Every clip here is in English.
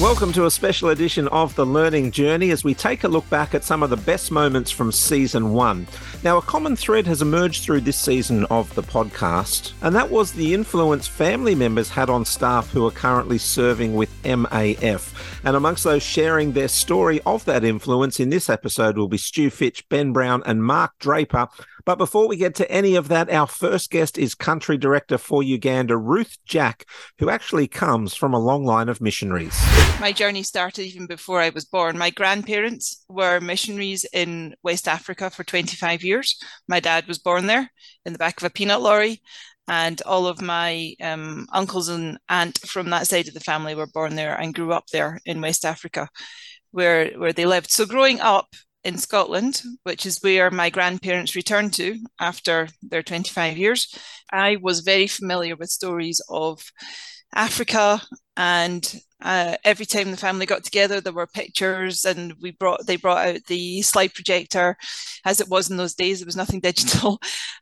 Welcome to a special edition of The Learning Journey as we take a look back at some of the best moments from season one. Now, a common thread has emerged through this season of the podcast, and that was the influence family members had on staff who are currently serving with MAF. And amongst those sharing their story of that influence in this episode will be Stu Fitch, Ben Brown, and Mark Draper, but before we get to any of that, our first guest is Country Director for Uganda, Ruth Jack, who actually comes from a long line of missionaries. My journey started even before I was born. My grandparents were missionaries in West Africa for 25 years. My dad was born there in the back of a peanut lorry and all of my um, uncles and aunt from that side of the family were born there and grew up there in West Africa, where where they lived. So growing up, in Scotland, which is where my grandparents returned to after their 25 years, I was very familiar with stories of Africa and uh, every time the family got together there were pictures and we brought they brought out the slide projector. As it was in those days there was nothing digital.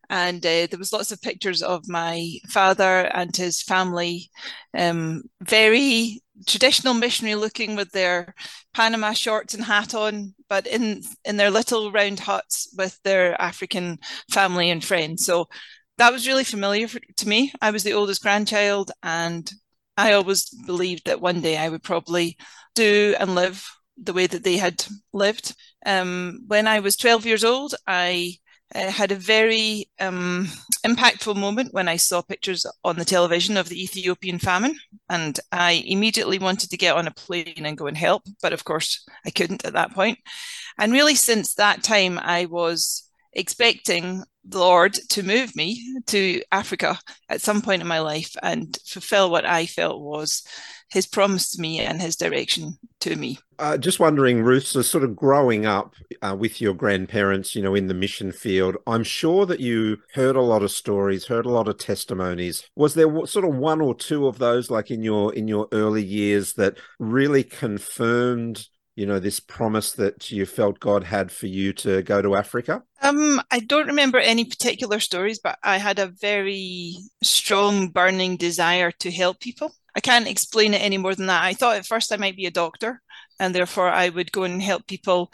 And uh, there was lots of pictures of my father and his family um, very traditional missionary looking with their panama shorts and hat on but in in their little round huts with their african family and friends so that was really familiar for, to me i was the oldest grandchild and I always believed that one day I would probably do and live the way that they had lived. Um, when I was 12 years old, I uh, had a very um, impactful moment when I saw pictures on the television of the Ethiopian famine. And I immediately wanted to get on a plane and go and help. But of course, I couldn't at that point. And really, since that time, I was expecting the Lord to move me to Africa at some point in my life and fulfill what I felt was his promise to me and his direction to me. Uh, just wondering, Ruth, so sort of growing up uh, with your grandparents, you know, in the mission field, I'm sure that you heard a lot of stories, heard a lot of testimonies. Was there sort of one or two of those, like in your in your early years, that really confirmed you know this promise that you felt god had for you to go to africa um i don't remember any particular stories but i had a very strong burning desire to help people i can't explain it any more than that i thought at first i might be a doctor and therefore i would go and help people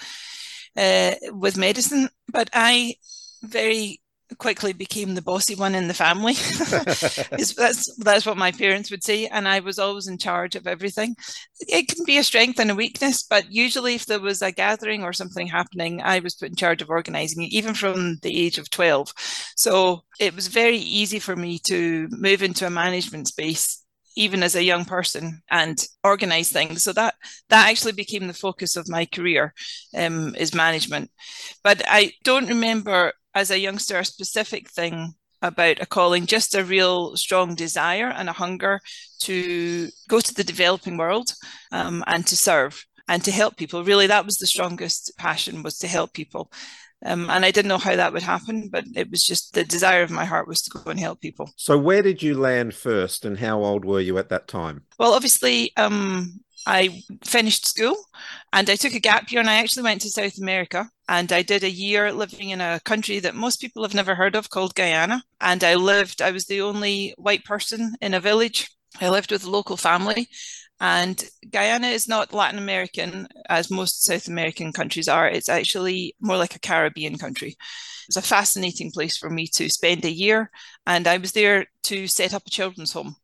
uh, with medicine but i very quickly became the bossy one in the family. that's that's what my parents would say, and I was always in charge of everything. It can be a strength and a weakness, but usually, if there was a gathering or something happening, I was put in charge of organising it, even from the age of twelve. So it was very easy for me to move into a management space even as a young person and organize things so that that actually became the focus of my career um, is management but i don't remember as a youngster a specific thing about a calling, just a real strong desire and a hunger to go to the developing world um, and to serve and to help people. Really, that was the strongest passion was to help people. Um, and I didn't know how that would happen, but it was just the desire of my heart was to go and help people. So, where did you land first, and how old were you at that time? Well, obviously, um, I finished school and I took a gap year and I actually went to South America and I did a year living in a country that most people have never heard of called Guyana. And I lived, I was the only white person in a village. I lived with a local family. And Guyana is not Latin American as most South American countries are. It's actually more like a Caribbean country. It was a fascinating place for me to spend a year. And I was there to set up a children's home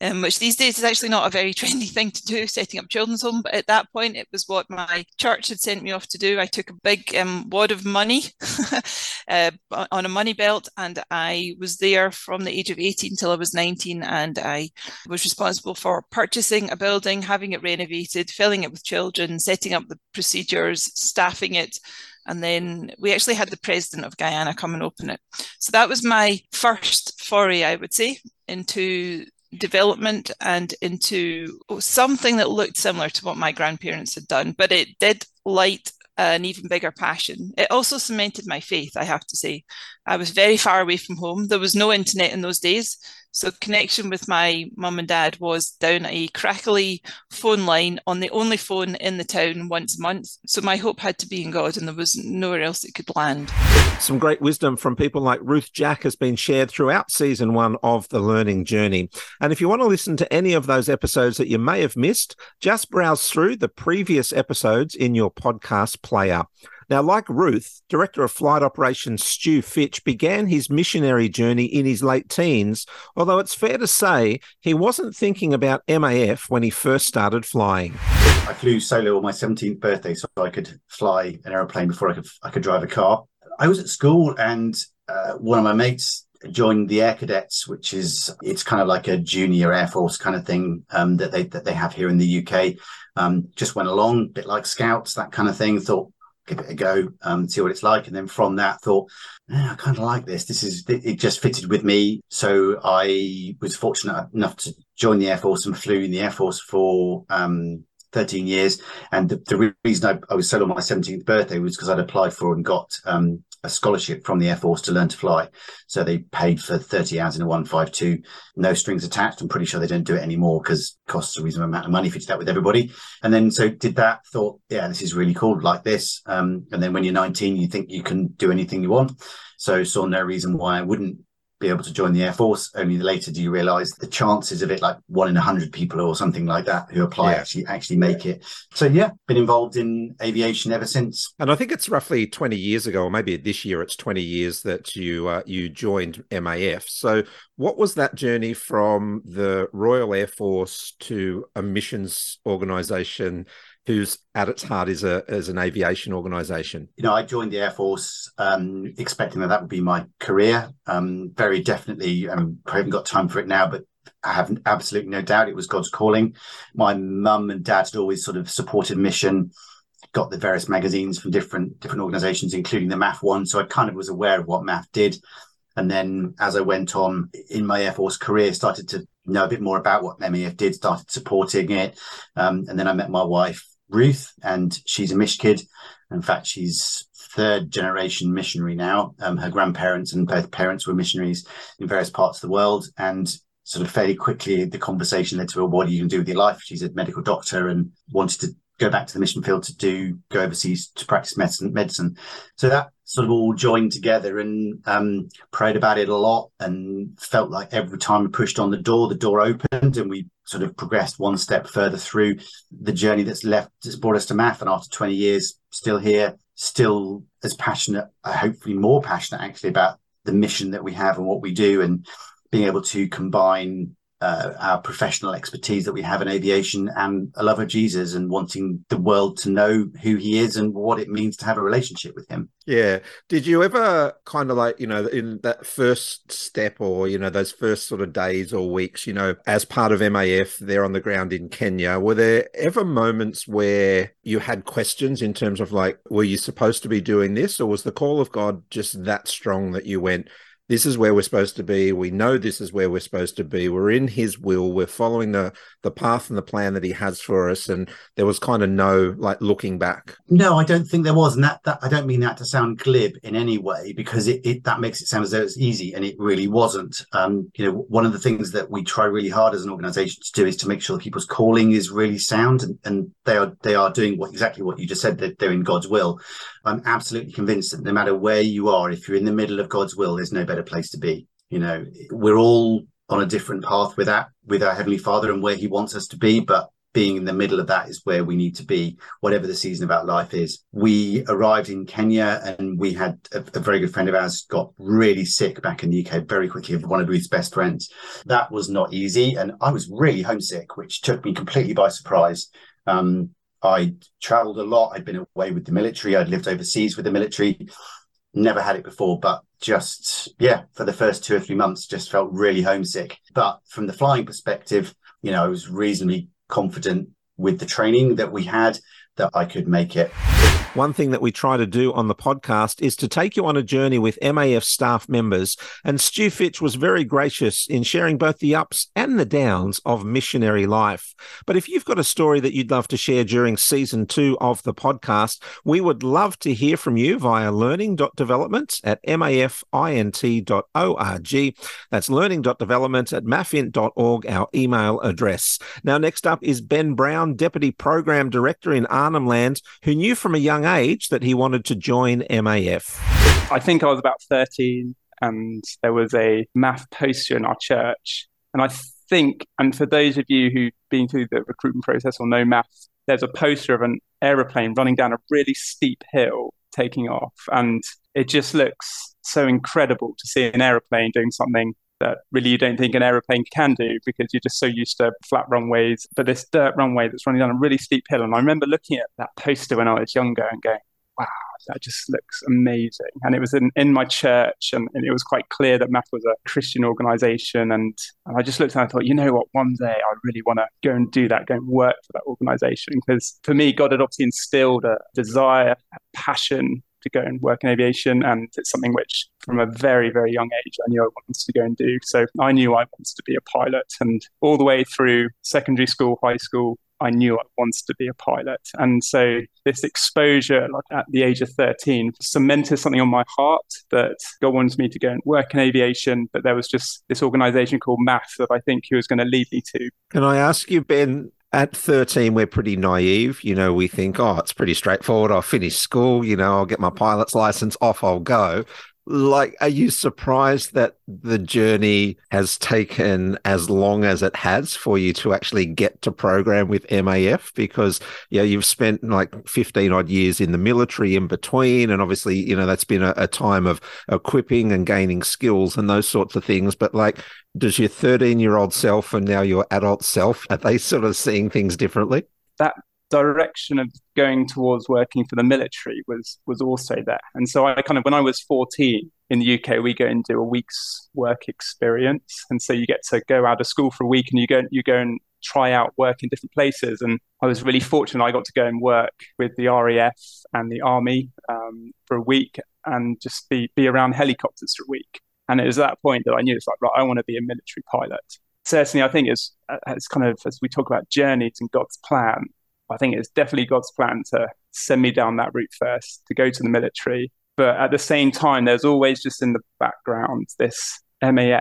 um, which these days is actually not a very trendy thing to do, setting up children's home. But at that point, it was what my church had sent me off to do. I took a big um, wad of money uh, on a money belt, and I was there from the age of 18 till I was 19. And I was responsible for purchasing a building, having it renovated, filling it with children, setting up the procedures, staffing it, and then we actually had the president of Guyana come and open it. So that was my first foray, I would say, into development and into something that looked similar to what my grandparents had done, but it did light an even bigger passion. It also cemented my faith, I have to say. I was very far away from home. There was no internet in those days. So connection with my mum and dad was down a crackly phone line on the only phone in the town once a month. So my hope had to be in God and there was nowhere else it could land. Some great wisdom from people like Ruth Jack has been shared throughout season one of The Learning Journey. And if you want to listen to any of those episodes that you may have missed, just browse through the previous episodes in your podcast player. Now, like Ruth, Director of Flight Operations Stu Fitch began his missionary journey in his late teens, although it's fair to say he wasn't thinking about MAF when he first started flying. I flew solo on my 17th birthday so I could fly an aeroplane before I could, I could drive a car. I was at school and uh, one of my mates joined the Air Cadets, which is it's kind of like a junior Air Force kind of thing um, that they that they have here in the UK. Um, just went along, a bit like Scouts, that kind of thing. Thought give it a go, um, see what it's like. And then from that, thought, I kind of like this. This is it just fitted with me. So I was fortunate enough to join the Air Force and flew in the Air Force for um, 13 years. And the, the reason I, I, was solo on my 17th birthday was because I'd applied for and got um, a scholarship from the Air Force to learn to fly. So they paid for 30 hours in a 152, no strings attached. I'm pretty sure they don't do it anymore because costs a reasonable amount of money if you do that with everybody. And then so did that, thought, yeah, this is really cool, like this. Um, and then when you're 19, you think you can do anything you want. So saw no reason why I wouldn't be able to join the Air Force. Only later do you realise the chances of it, like one in a hundred people or something like that, who apply yeah. actually actually make it. So yeah, been involved in aviation ever since. And I think it's roughly twenty years ago, or maybe this year, it's twenty years that you uh, you joined MAF. So what was that journey from the Royal Air Force to a missions organisation? Who's at its heart is a as an aviation organization? You know, I joined the Air Force um, expecting that that would be my career. Um, very definitely, um, I haven't got time for it now, but I have absolutely no doubt it was God's calling. My mum and dad had always sort of supported mission, got the various magazines from different different organizations, including the MAF one. So I kind of was aware of what MAF did. And then as I went on in my Air Force career, started to know a bit more about what MAF did, started supporting it. Um, and then I met my wife Ruth, and she's a Mish kid. In fact, she's third generation missionary now. Um, her grandparents and both parents were missionaries in various parts of the world. And sort of fairly quickly, the conversation led to, well, what are you going to do with your life? She's a medical doctor and wanted to go back to the mission field to do go overseas to practice medicine. medicine. So that sort of all joined together and um, prayed about it a lot and felt like every time we pushed on the door, the door opened and we sort of progressed one step further through the journey that's left that's brought us to MAF. And after 20 years, still here, still as passionate, uh, hopefully more passionate actually about the mission that we have and what we do and being able to combine uh, our professional expertise that we have in aviation and a love of Jesus and wanting the world to know who he is and what it means to have a relationship with him. Yeah. Did you ever kind of like, you know, in that first step or, you know, those first sort of days or weeks, you know, as part of MAF there on the ground in Kenya, were there ever moments where you had questions in terms of like, were you supposed to be doing this or was the call of God just that strong that you went, this is where we're supposed to be. We know this is where we're supposed to be. We're in his will. We're following the the path and the plan that he has for us. And there was kind of no like looking back. No, I don't think there was. And that, that I don't mean that to sound glib in any way because it, it that makes it sound as though it's easy and it really wasn't. Um, you know, one of the things that we try really hard as an organization to do is to make sure that people's calling is really sound and, and they are they are doing what exactly what you just said, that they're in God's will. I'm absolutely convinced that no matter where you are, if you're in the middle of God's will, there's no better place to be. You know, we're all on a different path with that, with our Heavenly Father and where He wants us to be. But being in the middle of that is where we need to be, whatever the season of our life is. We arrived in Kenya and we had a, a, very good friend of ours got really sick back in the UK very quickly, one of Ruth's best friends. That was not easy. And I was really homesick, which took me completely by surprise. Um, I'd traveled a lot. I'd been away with the military. I'd lived overseas with the military. Never had it before, but just, yeah, for the first two or three months, just felt really homesick. But from the flying perspective, you know, I was reasonably confident with the training that we had that I could make it. One thing that we try to do on the podcast is to take you on a journey with MAF staff members. And Stu Fitch was very gracious in sharing both the ups and the downs of missionary life. But if you've got a story that you'd love to share during season two of the podcast, we would love to hear from you via learning.development at mafint.org. That's learning.development at mafint.org, our email address. Now, next up is Ben Brown, Deputy Program Director in Arnhem Land, who knew from a young age that he wanted to join MAF. I think I was about 13 and there was a MAF poster in our church. And I think, and for those of you who've been through the recruitment process or know MAF's, there's a poster of an aeroplane running down a really steep hill taking off. And it just looks so incredible to see an aeroplane doing something that really you don't think an aeroplane can do because you're just so used to flat runways. But this dirt runway that's running down a really steep hill. And I remember looking at that poster when I was younger and going, wow, that just looks amazing. And it was in, in my church, and, and it was quite clear that MAF was a Christian organization. And, and I just looked and I thought, you know what, one day I really want to go and do that, go and work for that organization. Because for me, God had obviously instilled a desire, a passion to go and work in aviation. And it's something which, from a very, very young age, I knew I wanted to go and do. So I knew I wanted to be a pilot. And all the way through secondary school, high school, I knew I wanted to be a pilot. And so this exposure like at the age of 13 cemented something on my heart that God wanted me to go and work in aviation. But there was just this organization called MAF that I think he was going to lead me to. Can I ask you, Ben, at 13, we're pretty naive. You know, we think, oh, it's pretty straightforward. I'll finish school, you know, I'll get my pilot's license, off I'll go like are you surprised that the journey has taken as long as it has for you to actually get to program with MAF because yeah you've spent like 15 odd years in the military in between and obviously you know that's been a, a time of equipping and gaining skills and those sorts of things. But like does your 13 year old self and now your adult self are they sort of seeing things differently? That direction of going towards working for the military was was also there. And so I kind of when I was 14 in the UK, we go and do a week's work experience. And so you get to go out of school for a week and you go you go and try out work in different places. And I was really fortunate I got to go and work with the RAF and the army um, for a week and just be be around helicopters for a week. And it was at that point that I knew it's like, right, I want to be a military pilot. Certainly, I think it's, it's kind of as we talk about journeys and God's plan, I think it's definitely God's plan to send me down that route first, to go to the military. But at the same time, there's always just in the background this MAF.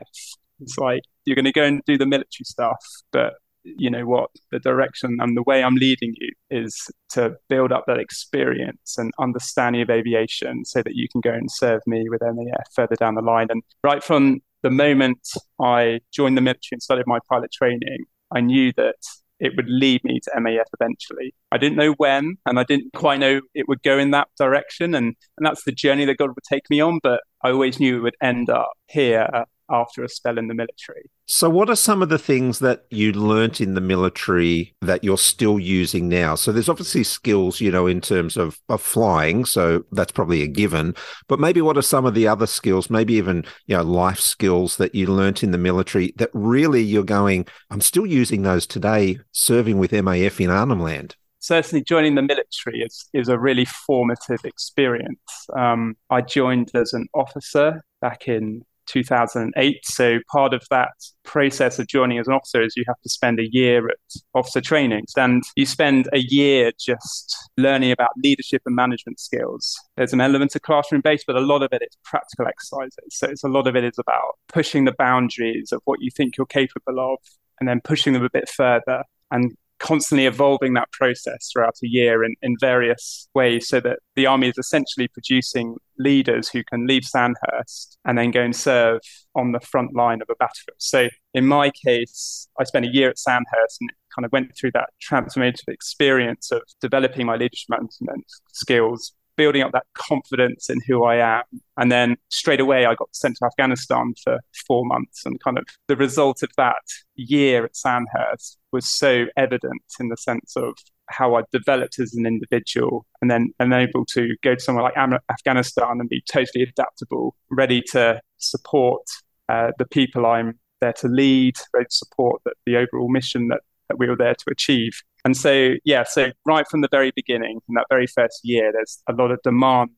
It's like you're going to go and do the military stuff, but you know what? The direction and the way I'm leading you is to build up that experience and understanding of aviation so that you can go and serve me with MAF further down the line. And right from the moment I joined the military and started my pilot training, I knew that it would lead me to MAF eventually. I didn't know when, and I didn't quite know it would go in that direction. And, and that's the journey that God would take me on. But I always knew it would end up here after a spell in the military. So, what are some of the things that you learnt in the military that you're still using now? So, there's obviously skills, you know, in terms of, of flying. So, that's probably a given. But maybe what are some of the other skills, maybe even, you know, life skills that you learnt in the military that really you're going, I'm still using those today, serving with MAF in Arnhem Land? certainly joining the military is, is a really formative experience. Um, I joined as an officer back in 2008. So part of that process of joining as an officer is you have to spend a year at officer trainings and you spend a year just learning about leadership and management skills. There's an element of classroom based, but a lot of it is practical exercises. So it's a lot of it is about pushing the boundaries of what you think you're capable of and then pushing them a bit further and constantly evolving that process throughout a year in, in various ways so that the army is essentially producing leaders who can leave Sandhurst and then go and serve on the front line of a battlefield. So in my case, I spent a year at Sandhurst and kind of went through that transformative experience of developing my leadership management skills, building up that confidence in who I am. And then straight away, I got sent to Afghanistan for four months. And kind of the result of that year at Sandhurst was so evident in the sense of how I developed as an individual and then and able to go to somewhere like Afghanistan and be totally adaptable, ready to support uh, the people I'm there to lead, ready to support the, the overall mission that, that we were there to achieve. And so, yeah, so right from the very beginning, in that very first year, there's a lot of demand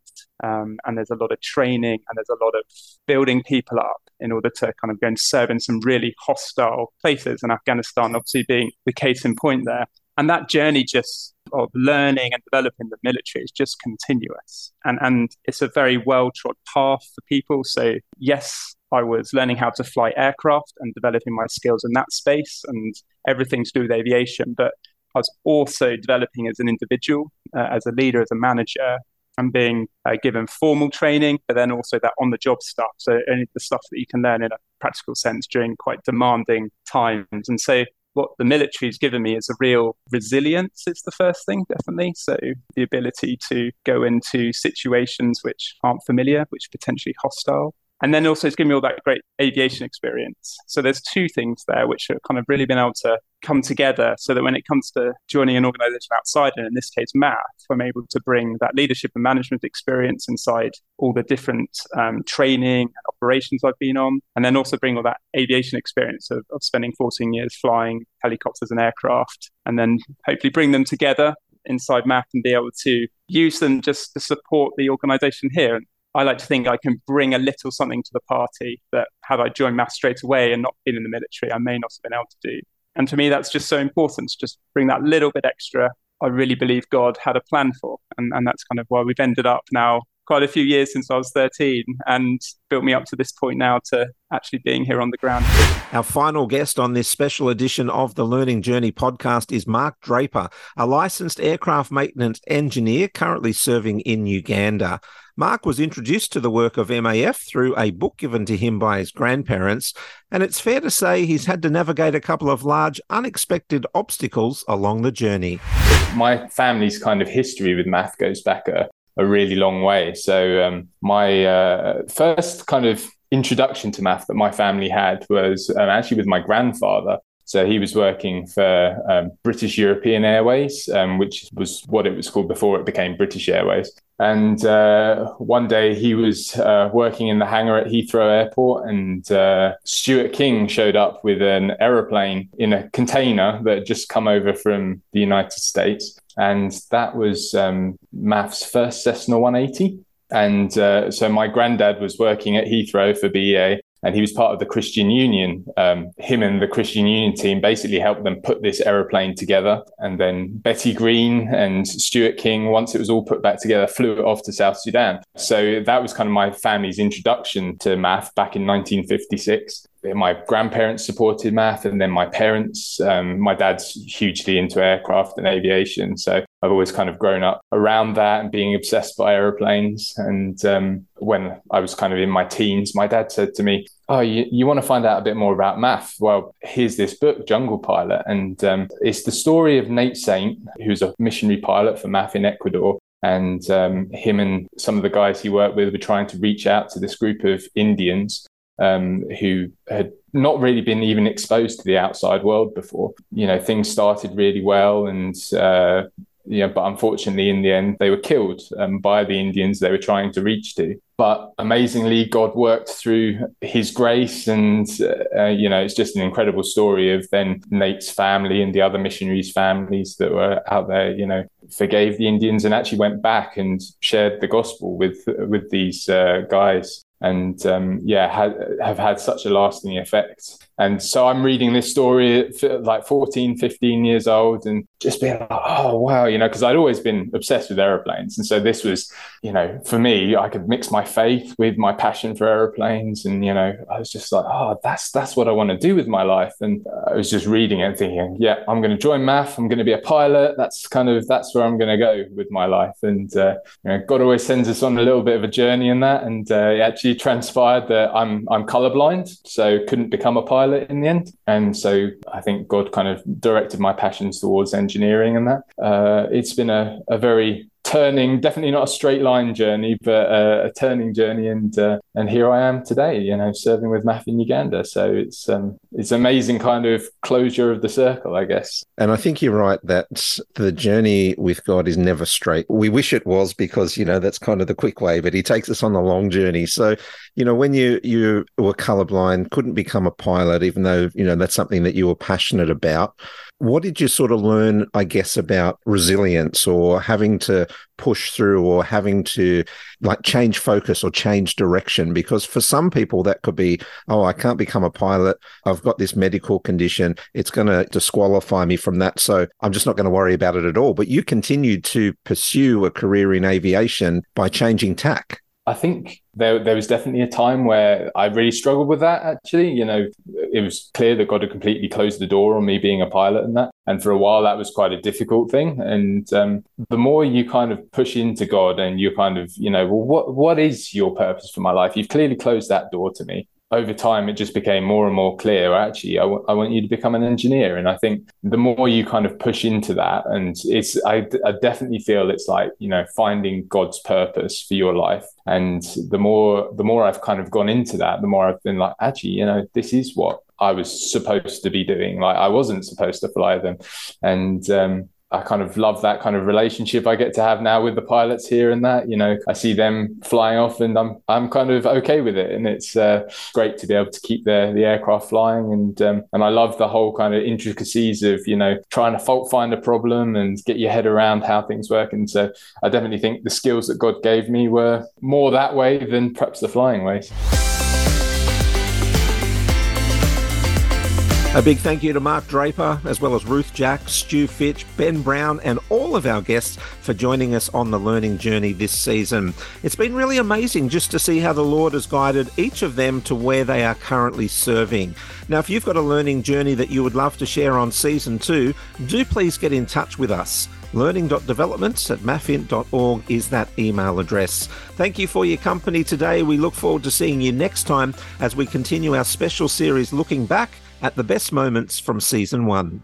um, and there's a lot of training and there's a lot of building people up in order to kind of go and serve in some really hostile places. And Afghanistan, obviously, being the case in point there. And that journey just of learning and developing the military is just continuous. And, and it's a very well trod path for people. So, yes, I was learning how to fly aircraft and developing my skills in that space and everything to do with aviation. But I was also developing as an individual, uh, as a leader, as a manager, and being uh, given formal training, but then also that on the job stuff. So, only the stuff that you can learn in a practical sense during quite demanding times. And so, what the military has given me is a real resilience is the first thing definitely so the ability to go into situations which aren't familiar which potentially hostile and then also it's given me all that great aviation experience. So there's two things there which have kind of really been able to come together so that when it comes to joining an organization outside, and in this case, MAF, I'm able to bring that leadership and management experience inside all the different um, training and operations I've been on, and then also bring all that aviation experience of, of spending 14 years flying helicopters and aircraft, and then hopefully bring them together inside MAF and be able to use them just to support the organization here. And I like to think I can bring a little something to the party that had I joined MAF straight away and not been in the military, I may not have been able to do. And to me, that's just so important to just bring that little bit extra. I really believe God had a plan for. And, and that's kind of why we've ended up now quite a few years since I was 13 and built me up to this point now to actually being here on the ground. Our final guest on this special edition of the Learning Journey podcast is Mark Draper, a licensed aircraft maintenance engineer currently serving in Uganda. Mark was introduced to the work of MAF through a book given to him by his grandparents, and it's fair to say he's had to navigate a couple of large, unexpected obstacles along the journey. My family's kind of history with MAF goes back a, a really long way. So, um, my uh, first kind of introduction to MAF that my family had was um, actually with my grandfather. So he was working for um, British European Airways, um, which was what it was called before it became British Airways. And uh, one day he was uh, working in the hangar at Heathrow Airport, and uh, Stuart King showed up with an aeroplane in a container that had just come over from the United States. And that was um, MAF's first Cessna 180. And uh, so my granddad was working at Heathrow for BEA, and he was part of the Christian Union. Um, him and the Christian Union team basically helped them put this aeroplane together. And then Betty Green and Stuart King, once it was all put back together, flew it off to South Sudan. So that was kind of my family's introduction to MAF back in 1956 my grandparents supported MAF and then my parents um, my dad's hugely into aircraft and aviation so i've always kind of grown up around that and being obsessed by aeroplanes. And um, when i was kind of in my teens my dad said to me oh you, you want to find out a bit more about MAF? Well here's this book jungle pilot. And um, it's the story of nate saint who's a missionary pilot for MAF in ecuador. And um, him and some of the guys he worked with were trying to reach out to this group of Indians um, who had not really been even exposed to the outside world before. You know, things started really well, and uh, yeah, but unfortunately, in the end, they were killed um, by the Indians they were trying to reach to. But amazingly, God worked through His grace, and uh, you know, it's just an incredible story of then Nate's family and the other missionaries' families that were out there. You know, forgave the Indians and actually went back and shared the gospel with with these uh, guys and um, yeah, ha- have had such a lasting effect. And so I'm reading this story like 14, 15 years old and just being like, oh, wow, you know, because I'd always been obsessed with aeroplanes. And so this was, you know, for me, I could mix my faith with my passion for aeroplanes. And, you know, I was just like, oh, that's, that's what I want to do with my life. And I was just reading it thinking, yeah, I'm going to join MAF. I'm going to be a pilot. That's kind of, that's where I'm going to go with my life. And, uh, you know, God always sends us on a little bit of a journey in that. And uh, it actually transpired that I'm, I'm colorblind. So couldn't become a pilot pilot in the end. And so I think God kind of directed my passions towards engineering and that. Uh, it's been a, a very turning, definitely not a straight line journey, but uh, a turning journey. And uh, and here I am today, you know, serving with MAF in Uganda. So it's um, it's amazing kind of closure of the circle, I guess. And I think you're right that the journey with God is never straight. We wish it was because you know that's kind of the quick way, but He takes us on the long journey. So you know, when you you were colorblind, couldn't become a pilot, even though you know that's something that you were passionate about what did you sort of learn, I guess, about resilience or having to push through or having to like change focus or change direction? Because for some people, that could be, oh, I can't become a pilot. I've got this medical condition. It's going to disqualify me from that. So I'm just not going to worry about it at all. But you continued to pursue a career in aviation by changing tack. I think there there was definitely a time where I really struggled with that. Actually, you know, it was clear that God had completely closed the door on me being a pilot and that, and for a while that was quite a difficult thing. And um, the more you kind of push into God and you're kind of, you know, well, what what is your purpose for my life? You've clearly closed that door to me over time, it just became more and more clear. Actually, I, w- I want you to become an engineer, and I think the more you kind of push into that, and it's I, I definitely feel it's like you know finding God's purpose for your life, and the more the more I've kind of gone into that, the more I've been like, actually, you know, this is what I was supposed to be doing. Like I wasn't supposed to fly them, and um, I kind of love that kind of relationship I get to have now with the pilots here and that. You know, I see them flying off, and I'm I'm kind of okay with it, and it's uh, great to be able to keep the the aircraft flying, and um, and I love the whole kind of intricacies of you know trying to fault find a problem and get your head around how things work, and so I definitely think the skills that God gave me were more that way than perhaps the flying ways. A big thank you to Mark Draper, as well as Ruth Jack, Stu Fitch, Ben Brown, and all of our guests for joining us on the learning journey this season. It's been really amazing just to see how the Lord has guided each of them to where they are currently serving. Now, if you've got a learning journey that you would love to share on season two, do please get in touch with us. Learning.developments at mafint.org is that email address. Thank you for your company today. We look forward to seeing you next time as we continue our special series looking back at the best moments from season one.